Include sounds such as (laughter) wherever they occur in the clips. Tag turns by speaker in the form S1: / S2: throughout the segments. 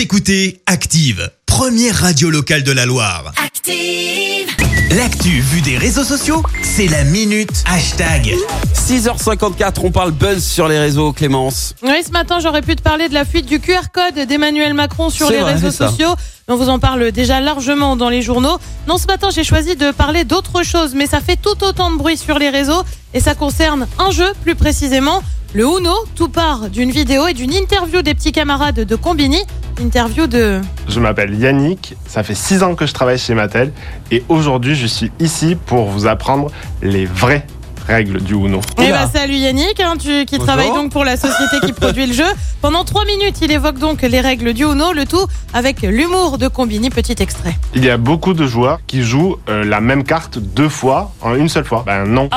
S1: Vous écoutez Active, première radio locale de la Loire.
S2: Active.
S1: L'actu vue des réseaux sociaux, c'est la minute hashtag.
S3: 6h54, on parle buzz sur les réseaux, Clémence.
S4: Oui, ce matin, j'aurais pu te parler de la fuite du QR code d'Emmanuel Macron sur
S3: C'est
S4: les
S3: vrai,
S4: réseaux
S3: c'est ça.
S4: sociaux. On vous en parle déjà largement dans les journaux. Non, ce matin, j'ai choisi de parler d'autre chose, mais ça fait tout autant de bruit sur les réseaux et ça concerne un jeu plus précisément. Le Uno, tout part d'une vidéo et d'une interview des petits camarades de Combini. Interview de
S5: Je m'appelle Yannick, ça fait 6 ans que je travaille chez Mattel et aujourd'hui je suis ici pour vous apprendre les vraies règles du Uno.
S4: Eh bah, salut Yannick, hein, tu, qui
S3: Bonjour.
S4: travaille donc pour la société qui produit le jeu. Pendant trois minutes, il évoque donc les règles du Uno, le tout avec l'humour de Combini. Petit extrait.
S5: Il y a beaucoup de joueurs qui jouent euh, la même carte deux fois en une seule fois. Ben non.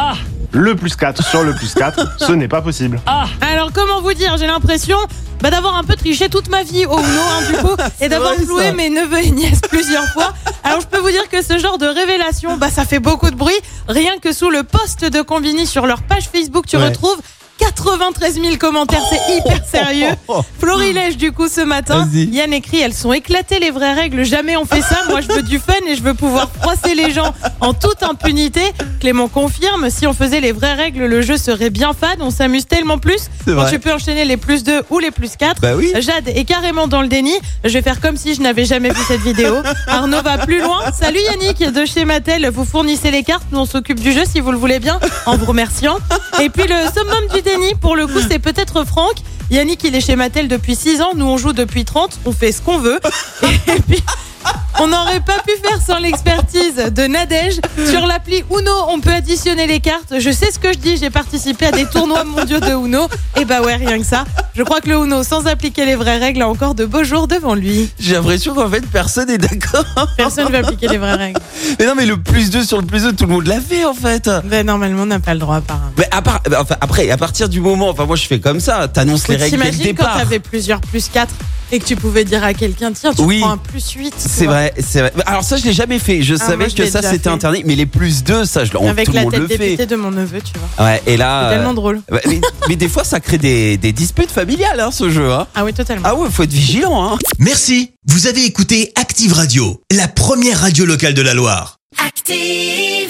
S5: Le plus 4 sur le plus 4, ce n'est pas possible.
S4: Alors comment vous dire, j'ai l'impression bah, d'avoir un peu triché toute ma vie au Uno hein, du coup (laughs) et d'avoir
S3: ça.
S4: mes neveux et nièces (laughs) plusieurs fois. Alors je peux vous dire que ce genre de révélation, bah ça fait beaucoup de bruit. Rien que sous le post de Combini sur leur page Facebook, tu
S3: Ouais.
S4: retrouves 93 000 commentaires, c'est hyper sérieux. Florilège du coup ce matin. Yann écrit, elles sont éclatées les vraies règles, jamais on fait ça. Moi je veux du fun et je veux pouvoir froisser les gens en toute impunité. Clément confirme, si on faisait les vraies règles, le jeu serait bien fade, on s'amuse tellement plus. Quand tu peux enchaîner les plus 2 ou les plus 4.
S3: Bah oui.
S4: Jade est carrément dans le déni. Je vais faire comme si je n'avais jamais vu cette vidéo. Arnaud va plus loin. Salut Yannick de chez Mattel. Vous fournissez les cartes. Nous on s'occupe du jeu si vous le voulez bien en vous remerciant. Et puis le summum du déni, pour le coup, c'est peut-être Franck. Yannick, il est chez Mattel depuis 6 ans. Nous on joue depuis 30. On fait ce qu'on veut. Et puis. On n'aurait pas pu faire sans l'expertise de Nadège. Sur l'appli Uno, on peut additionner les cartes. Je sais ce que je dis, j'ai participé à des tournois mondiaux de Uno. Et bah ouais, rien que ça. Je crois que le Uno, sans appliquer les vraies règles, a encore de beaux jours devant lui.
S3: J'ai l'impression qu'en fait personne est d'accord.
S4: Personne ne veut appliquer les vraies règles.
S3: Mais non, mais le plus 2 sur le plus 2, tout le monde l'a fait en fait.
S4: Ben, normalement, on n'a pas le droit, apparemment.
S3: Mais à part, enfin, après, à partir du moment, enfin moi je fais comme ça, t'annonces les règles dès le
S4: T'imagines quand
S3: départ.
S4: t'avais plusieurs plus 4 et que tu pouvais dire à quelqu'un, tiens, tu
S3: Oui.
S4: prends un plus 8.
S3: C'est vrai, c'est vrai. Alors ça je l'ai jamais fait. Je
S4: Ah,
S3: savais
S4: moi, je
S3: que ça c'était interdit, mais les plus 2, ça je, on-
S4: Avec
S3: tout le
S4: la
S3: monde
S4: tête dépitée de mon neveu, tu vois.
S3: Ouais, et là.
S4: C'est tellement
S3: euh,
S4: drôle.
S3: ouais, mais, (laughs) mais des fois ça crée des, des disputes familiales hein, ce jeu. Hein.
S4: Ah oui, totalement.
S3: Ah ouais, faut être vigilant. Hein.
S1: Merci, vous avez écouté Active Radio, la première radio locale de la Loire.
S2: Active.